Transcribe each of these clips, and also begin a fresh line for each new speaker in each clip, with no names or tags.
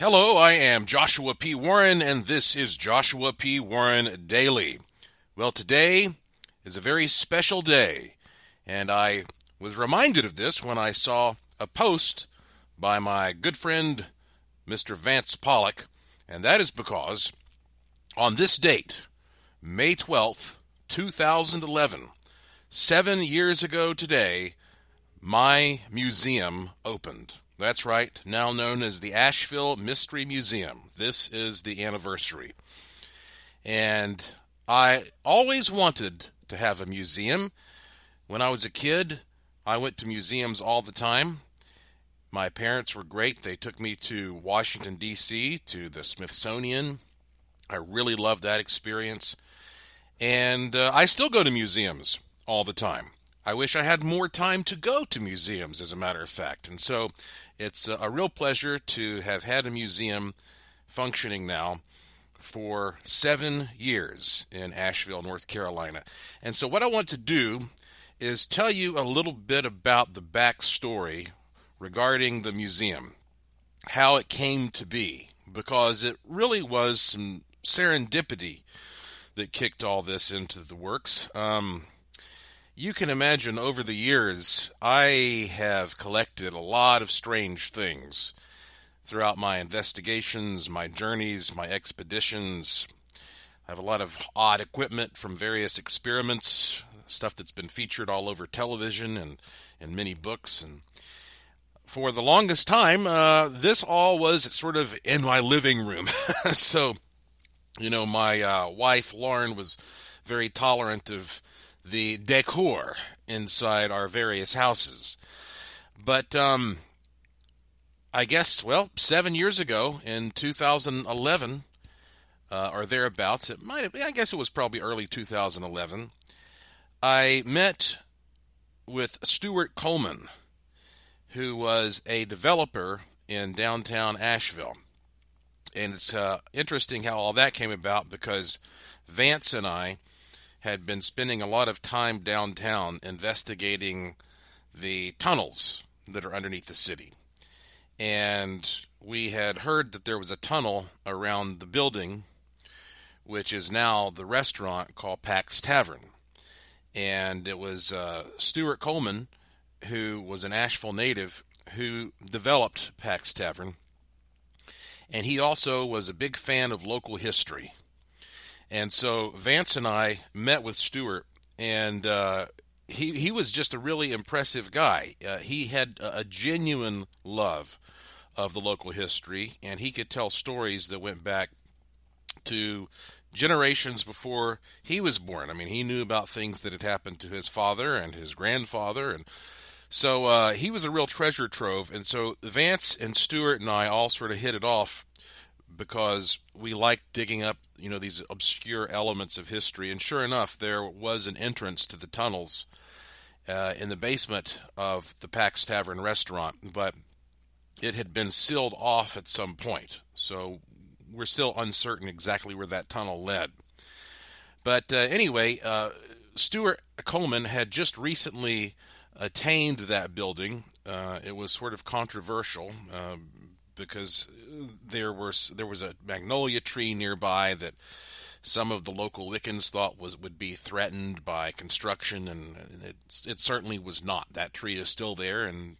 Hello, I am Joshua P. Warren, and this is Joshua P. Warren Daily. Well, today is a very special day, and I was reminded of this when I saw a post by my good friend, Mr. Vance Pollock, and that is because on this date, May 12th, 2011, seven years ago today, my museum opened. That's right, now known as the Asheville Mystery Museum. This is the anniversary. And I always wanted to have a museum. When I was a kid, I went to museums all the time. My parents were great. They took me to Washington, D.C., to the Smithsonian. I really loved that experience. And uh, I still go to museums all the time. I wish I had more time to go to museums, as a matter of fact. And so it's a real pleasure to have had a museum functioning now for seven years in Asheville, North Carolina. And so, what I want to do is tell you a little bit about the backstory regarding the museum, how it came to be, because it really was some serendipity that kicked all this into the works. Um, you can imagine over the years, I have collected a lot of strange things throughout my investigations, my journeys, my expeditions. I have a lot of odd equipment from various experiments, stuff that's been featured all over television and in many books. And for the longest time, uh, this all was sort of in my living room. so, you know, my uh, wife, Lauren, was very tolerant of the decor inside our various houses. But um, I guess, well, seven years ago in 2011 uh, or thereabouts, it might have, I guess it was probably early 2011, I met with Stuart Coleman, who was a developer in downtown Asheville. And it's uh, interesting how all that came about because Vance and I had been spending a lot of time downtown investigating the tunnels that are underneath the city. And we had heard that there was a tunnel around the building, which is now the restaurant called Pack's Tavern. And it was uh, Stuart Coleman, who was an Asheville native, who developed Pack's Tavern. And he also was a big fan of local history. And so Vance and I met with Stewart, and uh, he he was just a really impressive guy. Uh, he had a, genuine love of the local history, and he could tell stories that went back to generations before he was born. I mean, he knew about things that had happened to his father and his grandfather, and so uh, he was a real treasure trove. And so Vance and Stewart and I all sort of hit it off because we like digging up, you know, these obscure elements of history. And sure enough, there was an entrance to the tunnels uh, in the basement of the Pack's Tavern restaurant, but it had been sealed off at some point. So we're still uncertain exactly where that tunnel led. But uh, anyway, uh, Stuart Coleman had just recently attained that building. Uh, it was sort of controversial um, because there was there was a magnolia tree nearby that some of the local Wiccans thought was would be threatened by construction, and it it certainly was not. That tree is still there, and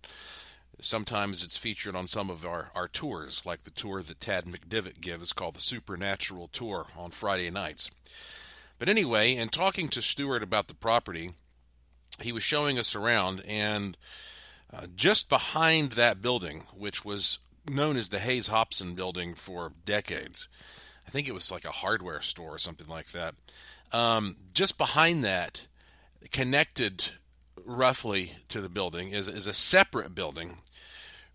sometimes it's featured on some of our, our tours, like the tour that Tad McDivitt gives called the Supernatural Tour on Friday nights. But anyway, in talking to Stuart about the property, he was showing us around, and uh, just behind that building, which was known as the Hayes Hopson building for decades. I think it was like a hardware store or something like that. Um, just behind that, connected roughly to the building, is, is a separate building,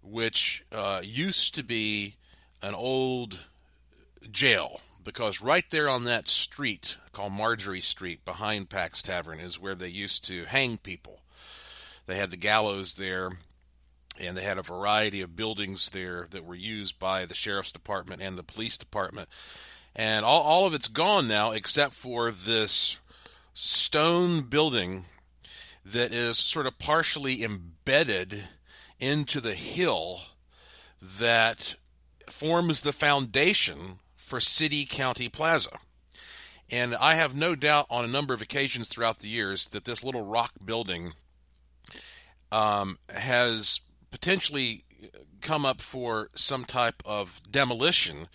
which uh, used to be an old jail. Because right there on that street called Marjorie Street behind Pack's Tavern is where they used to hang people. They had the gallows there and they had a variety of buildings there that were used by the sheriff's department and the police department. And all, all of it's gone now except for this stone building that is sort of partially embedded into the hill that forms the foundation for City County Plaza. And I have no doubt on a number of occasions throughout the years that this little rock building um, has potentially come up for some type of demolition.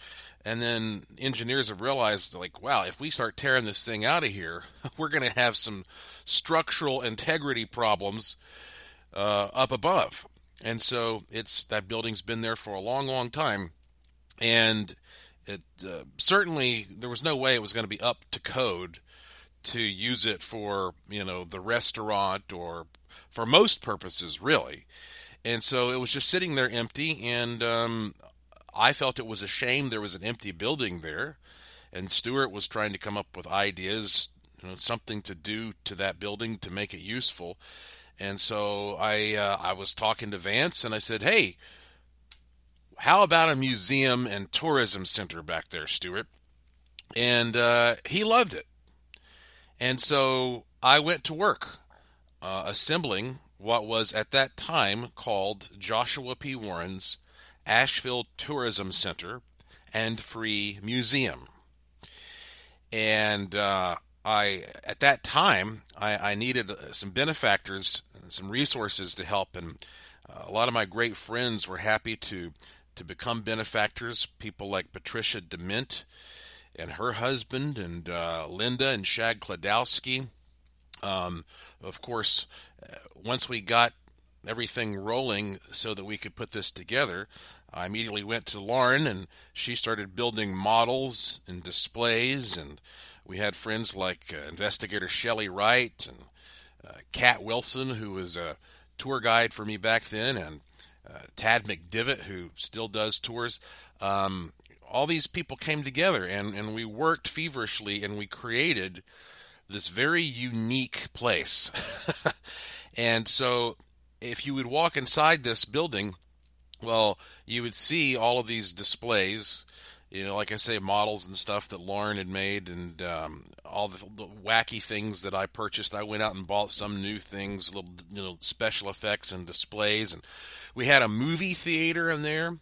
And then engineers have realized, like, wow, if we start tearing this thing out of here, we're going to have some structural integrity problems uh, up above. And so it's that building's been there for a long, long time, and it uh, certainly there was no way it was going to be up to code to use it for you know the restaurant or for most purposes really. And so it was just sitting there empty, and um, I felt it was a shame there was an empty building there. And Stuart was trying to come up with ideas, you know, something to do to that building to make it useful. And so I uh, I was talking to Vance and I said, "Hey, how about a museum and tourism center back there, Stuart?" And uh, he loved it. And so I went to work uh, assembling what was at that time called Joshua P. Warren's Asheville Tourism Center and Free Museum. And uh, I, at that time, I, I needed some benefactors some resources to help. And uh, a lot of my great friends were happy to to become benefactors. People like Patricia Dement and her husband, and uh, Linda and Shag Kladowski. Um, of course, uh, once we got everything rolling so that we could put this together, I immediately went to Lauren and she started building models and displays. And we had friends like uh, investigator Shelley Wright and uh, Cat Wilson, who was a tour guide for me back then, and uh, Tad McDivitt, who still does tours. Um, all these people came together and, and we worked feverishly and we created this very unique place. and so, if you would walk inside this building, well, you would see all of these displays you know, like I say, models and stuff that Lauren had made, and um, all the, the, wacky things that I purchased. I went out and bought some new things, little you know, special effects and displays, and we had a movie theater in there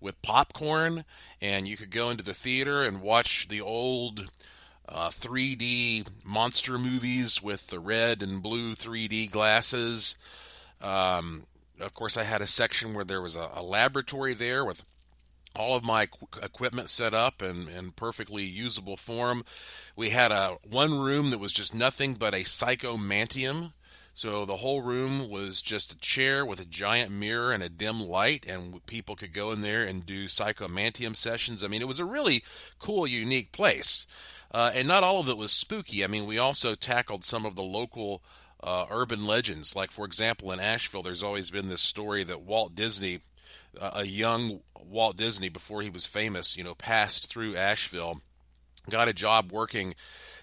with popcorn, and you could go into the theater and watch the old uh, 3D monster movies with the red and blue 3D glasses. Um, of course, I had a section where there was a, a laboratory there with all of my equipment set up in, in perfectly usable form. We had a one room that was just nothing but a psychomantium. So the whole room was just a chair with a giant mirror and a dim light, and people could go in there and do psychomantium sessions. I mean, it was a really cool, unique place. Uh, and not all of it was spooky. I mean, we also tackled some of the local uh, urban legends. Like, for example, in Asheville, there's always been this story that Walt Disney a young Walt Disney before he was famous, you know, passed through Asheville, got a job working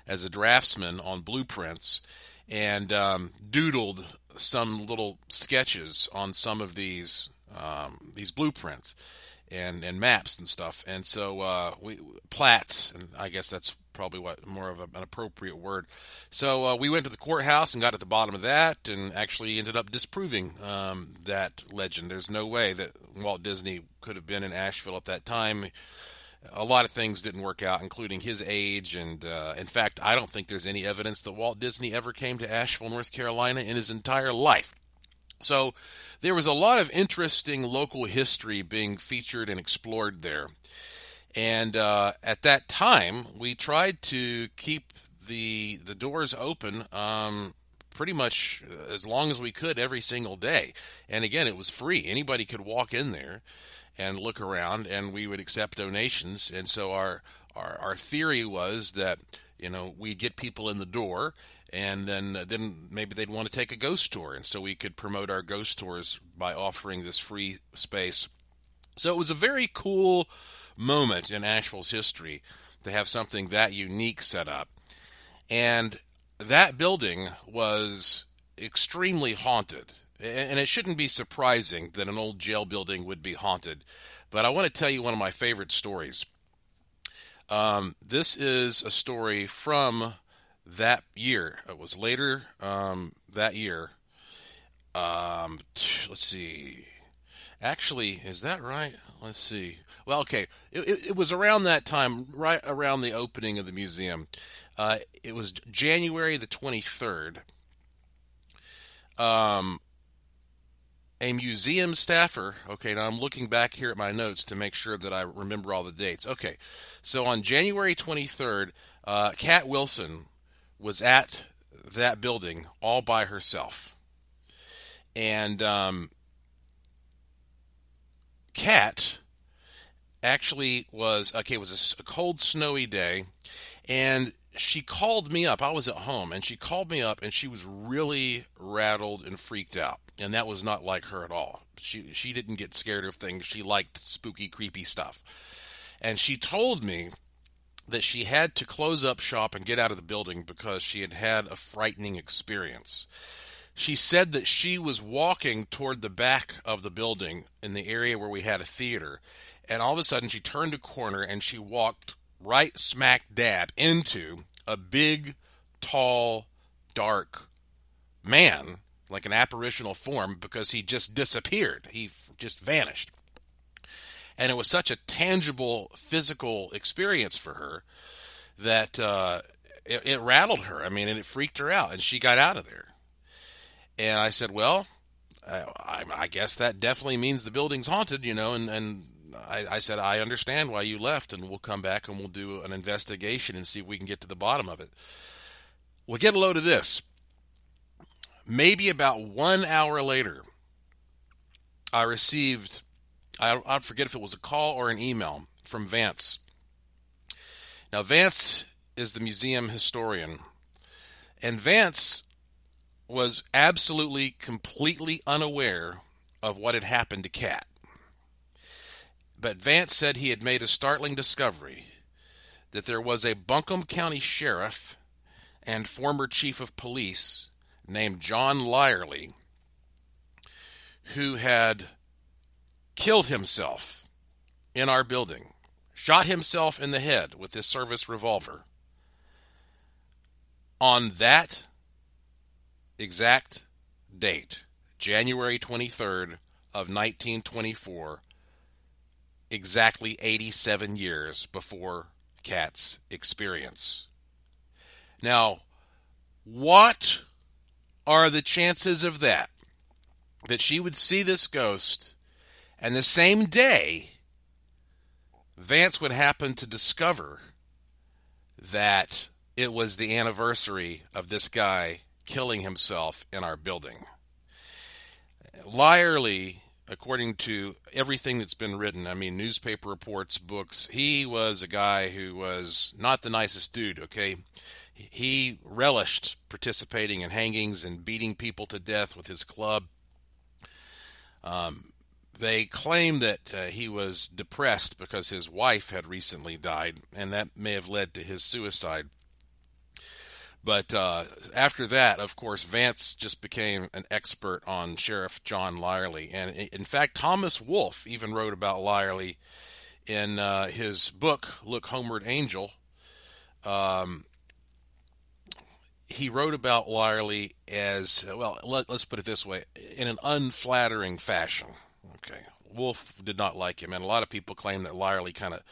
as a draftsman on blueprints, and um, doodled some little sketches on some of these um, these blueprints and and maps and stuff. And so uh, we plats, and I guess that's probably what more of a, an appropriate word. So uh, we went to the courthouse and got at the bottom of that, and actually ended up disproving um, that legend. There's no way that Walt Disney could have been in Asheville at that time. A lot of things didn't work out, including his age, and uh, in fact, I don't think there's any evidence that Walt Disney ever came to Asheville, North Carolina, in his entire life. So there was a lot of interesting local history being featured and explored there. And uh, at that time, we tried to keep the the doors open um, pretty much as long as we could every single day. And again, it was free; anybody could walk in there and look around, and we would accept donations. And so our our, our theory was that you know we'd get people in the door and then then maybe they'd want to take a ghost tour and so we could promote our ghost tours by offering this free space so it was a very cool moment in Asheville's history to have something that unique set up. And that building was extremely haunted. And it shouldn't be surprising that an old jail building would be haunted. But I want to tell you one of my favorite stories. Um, this is a story from that year. It was later um, that year. Um, let's see. Actually, is that right? Let's see. Well, okay, it, it, it, was around that time, right around the opening of the museum. Uh, it was January the 23rd. Um, a museum staffer. Okay, now I'm looking back here at my notes to make sure that I remember all the dates. Okay, so on January 23rd, uh, Cat Wilson was at that building all by herself. And um, Cat actually was okay. It was a, a cold, snowy day, and she called me up. I was at home, and she called me up, and she was really rattled and freaked out. And that was not like her at all. She she didn't get scared of things. She liked spooky, creepy stuff. And she told me that she had to close up shop and get out of the building because she had had a frightening experience. She said that she was walking toward the back of the building in the area where we had a theater, and all of a sudden she turned a corner and she walked right smack dab into a big, tall, dark man, like an apparitional form, because he just disappeared. He just vanished. And it was such a tangible physical experience for her that uh, it, it rattled her. I mean, and it freaked her out, and she got out of there. And I said, well, I, I, guess that definitely means the building's haunted, you know, and, and I, I, said, I understand why you left, and we'll come back and we'll do an investigation and see if we can get to the bottom of it. We'll get a load of this. Maybe about one hour later, I received, I, I forget if it was a call or an email from Vance. Now, Vance is the museum historian, and Vance was absolutely, completely unaware of what had happened to Cat. But Vance said he had made a startling discovery that there was a Buncombe County sheriff and former chief of police named John Lyerly who had killed himself in our building, shot himself in the head with his service revolver. On that exact date, January 23rd of 1924, exactly 87 years before Cat's experience. Now, what are the chances of that? That she would see this ghost, and the same day, Vance would happen to discover that it was the anniversary of this guy killing himself in our building. Lyerly according to everything that's been written, I mean, newspaper reports, books, he was a guy who was not the nicest dude, okay? He relished participating in hangings and beating people to death with his club. Um, they claim that uh, he was depressed because his wife had recently died, and that may have led to his suicide. But uh, after that, of course, Vance just became an expert on Sheriff John Lyerly. And in fact, Thomas Wolfe even wrote about Lyerly in uh, his book, Look Homeward Angel. Um, he wrote about Lyerly as, well, let, us put it this way, in an unflattering fashion. Okay. Wolfe did not like him. And a lot of people claim that Lyerly kind of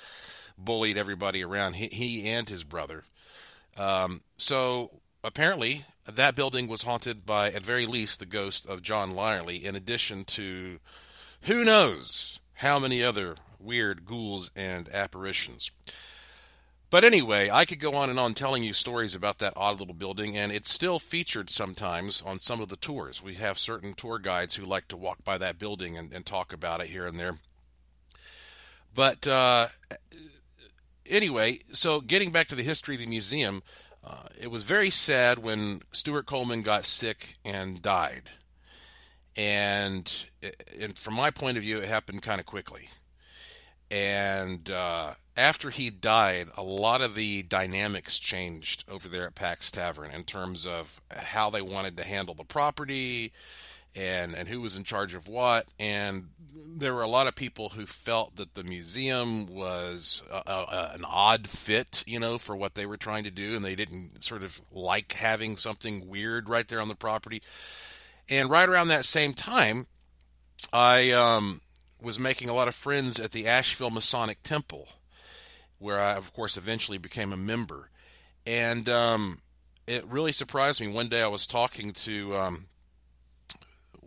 bullied everybody around, he, he and his brother. Um, so apparently, that building was haunted by, at very least, the ghost of John Lyerly, in addition to who knows how many other weird ghouls and apparitions. But anyway, I could go on and on telling you stories about that odd little building, and it's still featured sometimes on some of the tours. We have certain tour guides who like to walk by that building and, and talk about it here and there. But uh, anyway, so getting back to the history of the museum, uh, it was very sad when Stuart Coleman got sick and died. And, and from my point of view, it happened kind of quickly. And uh, after he died, a lot of the dynamics changed over there at Pack's Tavern in terms of how they wanted to handle the property and, and who was in charge of what. And there were a lot of people who felt that the museum was a, a, an odd fit, you know, for what they were trying to do, and they didn't sort of like having something weird right there on the property. And right around that same time, I um, was making a lot of friends at the Asheville Masonic Temple, where I, of course, eventually became a member. And um, it really surprised me. One day I was talking to um,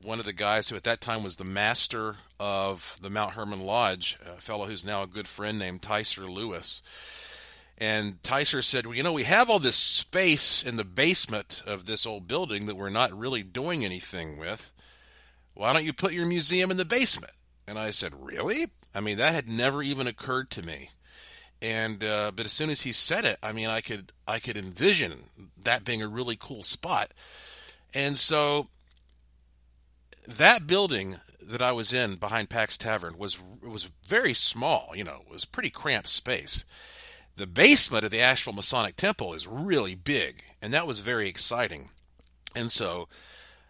one of the guys who at that time was the master of the Mount Hermon Lodge, a fellow who's now a good friend named Tyser Lewis. And Tyser said, Well, you know, we have all this space in the basement of this old building that we're not really doing anything with. Why don't you put your museum in the basement? And I said, Really? I mean, that had never even occurred to me. And uh, but as soon as he said it, I mean, I could I could envision that being a really cool spot. And so that building that I was in behind Pack's Tavern was was very small. You know, it was pretty cramped space. The basement of the Asheville Masonic Temple is really big, and that was very exciting. And so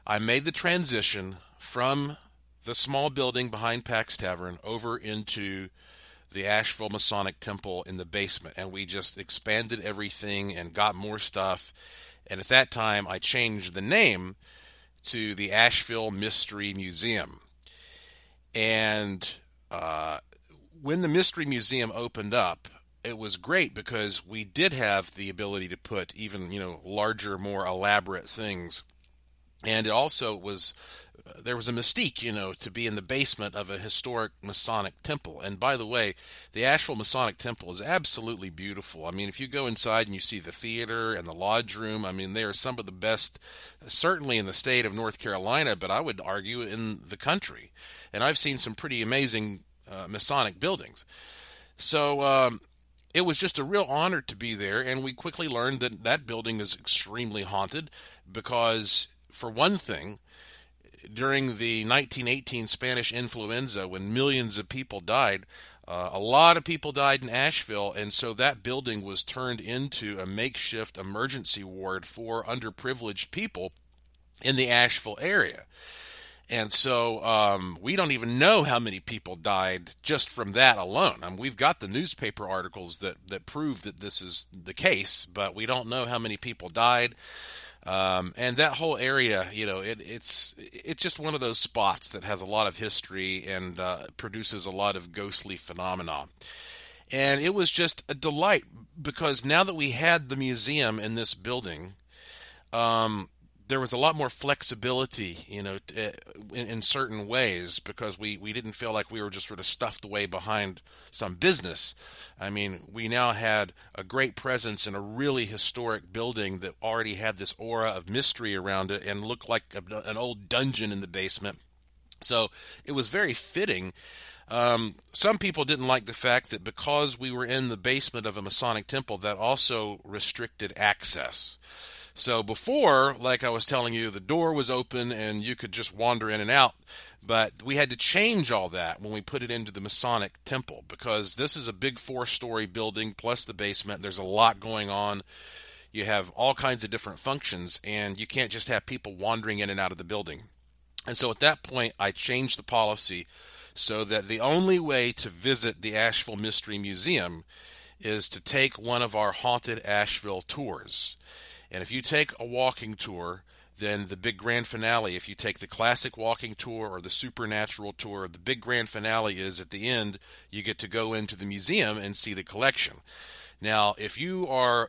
I made the transition from the small building behind Pack's Tavern over into the Asheville Masonic Temple in the basement, and we just expanded everything and got more stuff. And at that time, I changed the name to the Asheville Mystery Museum. And uh, when the Mystery Museum opened up, it was great because we did have the ability to put even you know larger, more elaborate things, and it also was there was a mystique, you know, to be in the basement of a historic Masonic temple. And by the way, the Asheville Masonic Temple is absolutely beautiful. I mean, if you go inside and you see the theater and the lodge room, I mean, they are some of the best, certainly in the state of North Carolina, but I would argue in the country. And I've seen some pretty amazing uh, Masonic buildings. So, um, it was just a real honor to be there, and we quickly learned that that building is extremely haunted because, for one thing, during the 1918 Spanish influenza, when millions of people died, uh, a lot of people died in Asheville, and so that building was turned into a makeshift emergency ward for underprivileged people in the Asheville area. And so um, we don't even know how many people died just from that alone. I mean, we've got the newspaper articles that, that prove that this is the case, but we don't know how many people died. Um, and that whole area, you know, it, it's it's just one of those spots that has a lot of history and uh, produces a lot of ghostly phenomena. And it was just a delight because now that we had the museum in this building, um, there was a lot more flexibility, you know, in, in, certain ways because we, we didn't feel like we were just sort of stuffed away behind some business. I mean, we now had a great presence in a really historic building that already had this aura of mystery around it and looked like a, an old dungeon in the basement. So it was very fitting. Um, some people didn't like the fact that because we were in the basement of a Masonic temple, that also restricted access. So before, like I was telling you, the door was open and you could just wander in and out. But we had to change all that when we put it into the Masonic Temple because this is a big four story building plus the basement. There's a lot going on. You have all kinds of different functions, and you can't just have people wandering in and out of the building. And so at that point, I changed the policy so that the only way to visit the Asheville Mystery Museum is to take one of our haunted Asheville tours. And if you take a walking tour, then the big grand finale, if you take the classic walking tour or the supernatural tour, the big grand finale is at the end, you get to go into the museum and see the collection. Now, if you are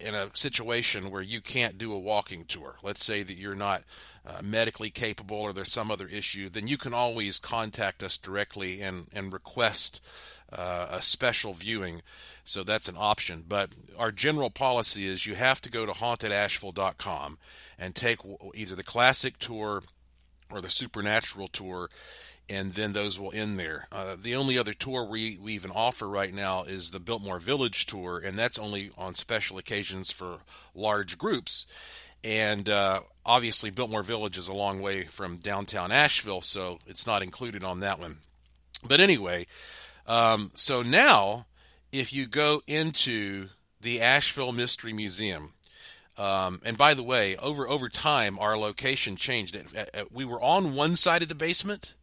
in a situation where you can't do a walking tour, let's say that you're not uh, medically capable or there's some other issue, then you can always contact us directly and, and request uh, a special viewing. So that's an option. But our general policy is you have to go to hauntedashville.com and take either the classic tour or the supernatural tour and then those will end there. Uh, the only other tour we, we even offer right now is the Biltmore Village tour, and that's only on special occasions for large groups. And uh, obviously, Biltmore Village is a long way from downtown Asheville, so it's not included on that one. But anyway, um, so now, if you go into the Asheville Mystery Museum, um, and by the way, over over time, our location changed. We were on one side of the basement,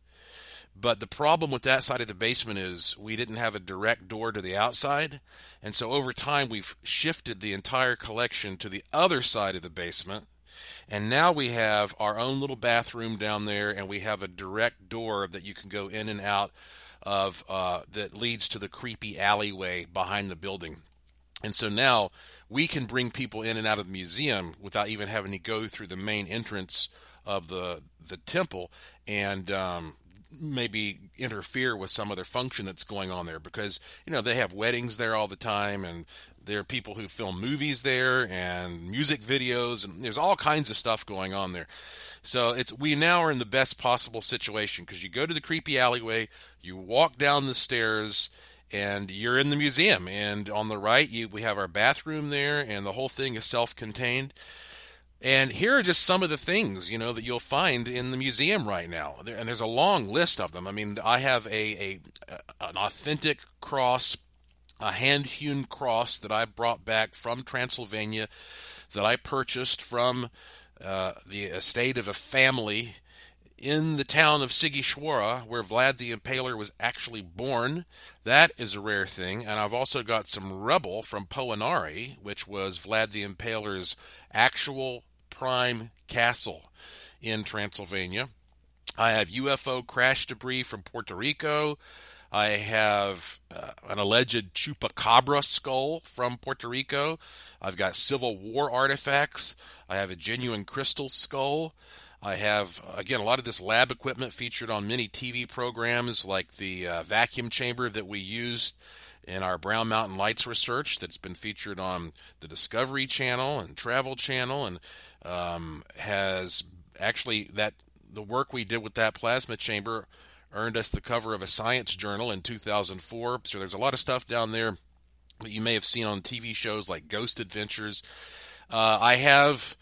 but the problem with that side of the basement is we didn't have a direct door to the outside, and so over time we've shifted the entire collection to the other side of the basement. And now we have our own little bathroom down there, and we have a direct door that you can go in and out of uh, that leads to the creepy alleyway behind the building. And so now we can bring people in and out of the museum without even having to go through the main entrance of the the temple and um, maybe interfere with some other function that's going on there because you know they have weddings there all the time and there are people who film movies there and music videos and there's all kinds of stuff going on there. So it's we now are in the best possible situation because you go to the creepy alleyway you walk down the stairs and you're in the museum and on the right you, we have our bathroom there and the whole thing is self-contained and here are just some of the things, you know, that you'll find in the museum right now. And there's a long list of them. I mean, I have a, a an authentic cross, a hand-hewn cross that I brought back from Transylvania that I purchased from uh, the estate of a family in the town of Sighisoara, where Vlad the Impaler was actually born. That is a rare thing. And I've also got some rubble from Poenari, which was Vlad the Impaler's actual prime castle in Transylvania. I have UFO crash debris from Puerto Rico. I have uh, an alleged chupacabra skull from Puerto Rico. I've got Civil War artifacts. I have a genuine crystal skull. I have, again, a lot of this lab equipment featured on many TV programs like the uh, vacuum chamber that we used in our Brown Mountain Lights research that's been featured on the Discovery Channel and Travel Channel and um, has actually that the work we did with that plasma chamber earned us the cover of a science journal in 2004. So there's a lot of stuff down there that you may have seen on TV shows like Ghost Adventures. Uh, I have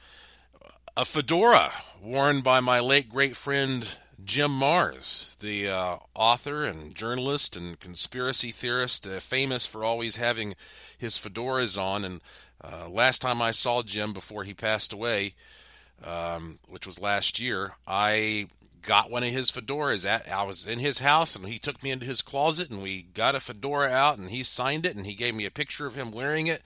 a fedora worn by my late great friend Jim Marrs, the uh, author and journalist and conspiracy theorist, uh, famous for always having his fedoras on. And uh, last time I saw Jim before he passed away, um, which was last year, I got one of his fedoras. At, I was in his house and he took me into his closet and we got a fedora out and he signed it and he gave me a picture of him wearing it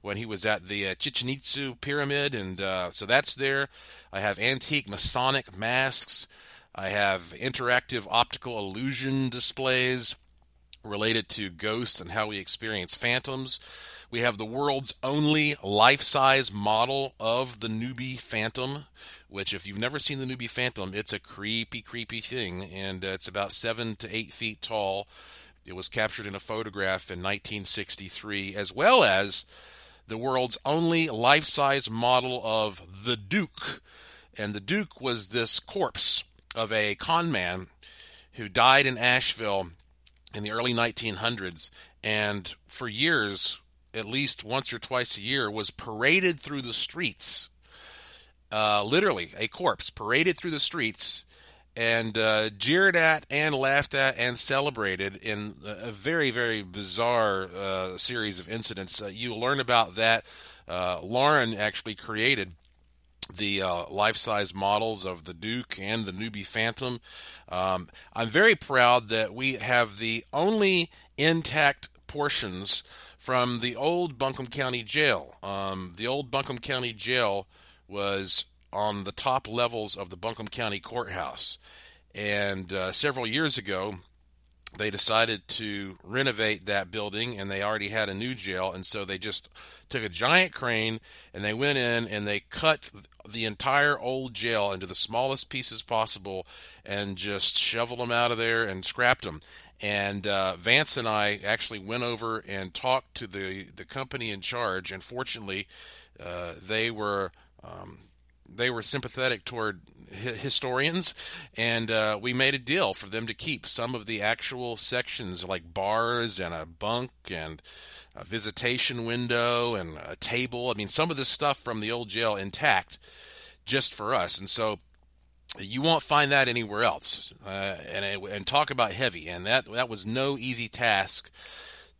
when he was at the uh, Chichen Itza pyramid. And uh, so that's there. I have antique Masonic masks. I have interactive optical illusion displays related to ghosts and how we experience phantoms. We have the world's only life size model of the Newby Phantom, which, if you've never seen the Newby Phantom, it's a creepy, creepy thing, and uh, it's about seven to eight feet tall. It was captured in a photograph in 1963, as well as the world's only life size model of the Duke. And the Duke was this corpse of a con man who died in Asheville in the early 1900s and for years at least once or twice a year, was paraded through the streets. Uh, literally, a corpse paraded through the streets and uh, jeered at and laughed at and celebrated in a very, very bizarre uh, series of incidents. Uh, you'll learn about that. Uh, Lauren actually created the uh, life size models of the Duke and the Newby Phantom. Um, I'm very proud that we have the only intact portions from the old Buncombe County Jail. Um, the old Buncombe County Jail was on the top levels of the Buncombe County Courthouse. And uh, several years ago, they decided to renovate that building and they already had a new jail and so they just took a giant crane and they went in and they cut the entire old jail into the smallest pieces possible and just shoveled them out of there and scrapped them and uh, Vance and I actually went over and talked to the, the company in charge, and fortunately, uh, they were um, they were sympathetic toward historians, and uh, we made a deal for them to keep some of the actual sections, like bars and a bunk and a visitation window and a table. I mean, some of the stuff from the old jail intact, just for us. And so you won't find that anywhere else. Uh, and and talk about heavy, and that that was no easy task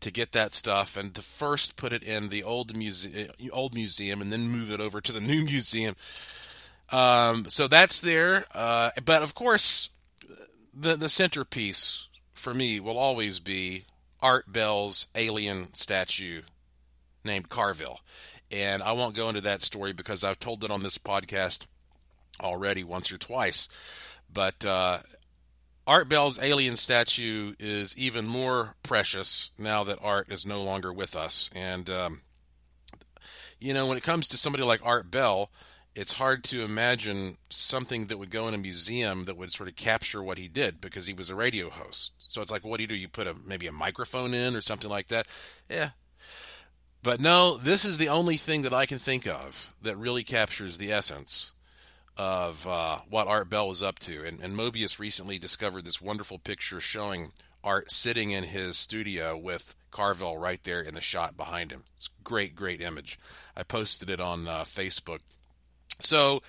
to get that stuff and to first put it in the old museum, old museum, and then move it over to the new museum. Um, so that's there, uh, but of course, the the centerpiece for me will always be Art Bell's alien statue named Carville. And I won't go into that story because I've told it on this podcast already once or twice. But uh, Art Bell's alien statue is even more precious now that Art is no longer with us. And, um, you know, when it comes to somebody like Art Bell, it's hard to imagine something that would go in a museum that would sort of capture what he did because he was a radio host. So it's like, what do you do? You put a maybe a microphone in or something like that. Yeah. But no, this is the only thing that I can think of that really captures the essence of uh, what Art Bell was up to. And, and Mobius recently discovered this wonderful picture showing Art sitting in his studio with Carvel right there in the shot behind him. It's great, great image. I posted it on uh, Facebook so,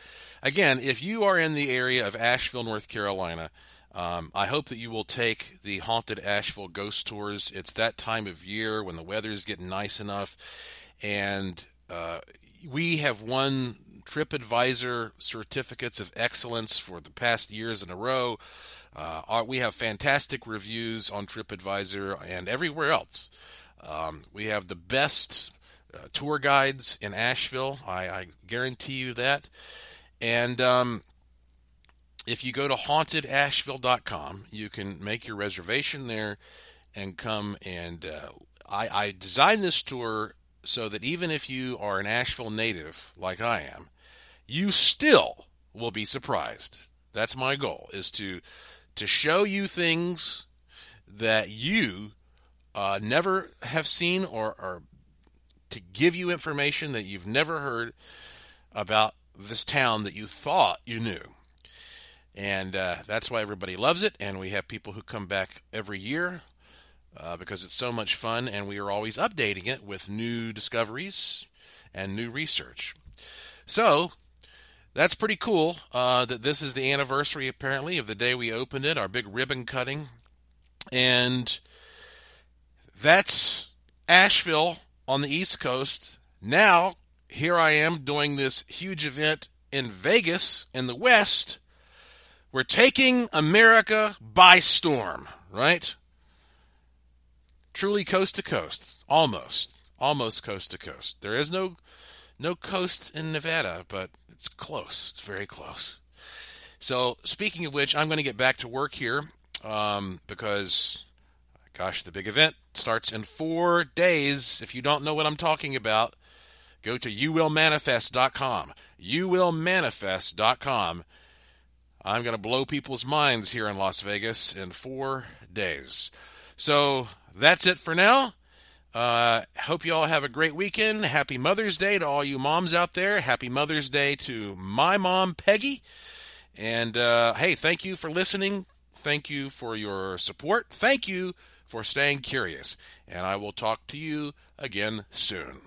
again, if you are in the area of Asheville, North Carolina, um, I hope that you will take the Haunted Asheville Ghost Tours. It's that time of year when the weather is getting nice enough. And uh, we have won TripAdvisor certificates of excellence for the past years in a row. Uh, we have fantastic reviews on TripAdvisor and everywhere else. Um, we have the best uh, tour guides in Asheville. I, I, guarantee you that. And um, if you go to hauntedasheville.com, you can make your reservation there and come and uh, I, I designed this tour so that even if you are an Asheville native like I am, you still will be surprised. That's my goal is to to show you things that you uh, never have seen or, or to give you information that you've never heard about this town that you thought you knew. And uh, that's why everybody loves it. And we have people who come back every year uh, because it's so much fun. And we are always updating it with new discoveries and new research. So that's pretty cool uh, that this is the anniversary, apparently, of the day we opened it, our big ribbon cutting. And that's Asheville on the East Coast. Now, here I am doing this huge event in Vegas in the West. We're taking America by storm, right? Truly coast to coast, almost, almost coast to coast. There is no no coast in Nevada, but it's close. It's very close. So, speaking of which, I'm going to get back to work here um, because Gosh, the big event starts in four days. If you don't know what I'm talking about, go to youwillmanifest.com. Youwillmanifest.com. I'm going to blow people's minds here in Las Vegas in four days. So that's it for now. Uh, hope you all have a great weekend. Happy Mother's Day to all you moms out there. Happy Mother's Day to my mom, Peggy. And uh, hey, thank you for listening. Thank you for your support. Thank you for staying curious, and I will talk to you again soon.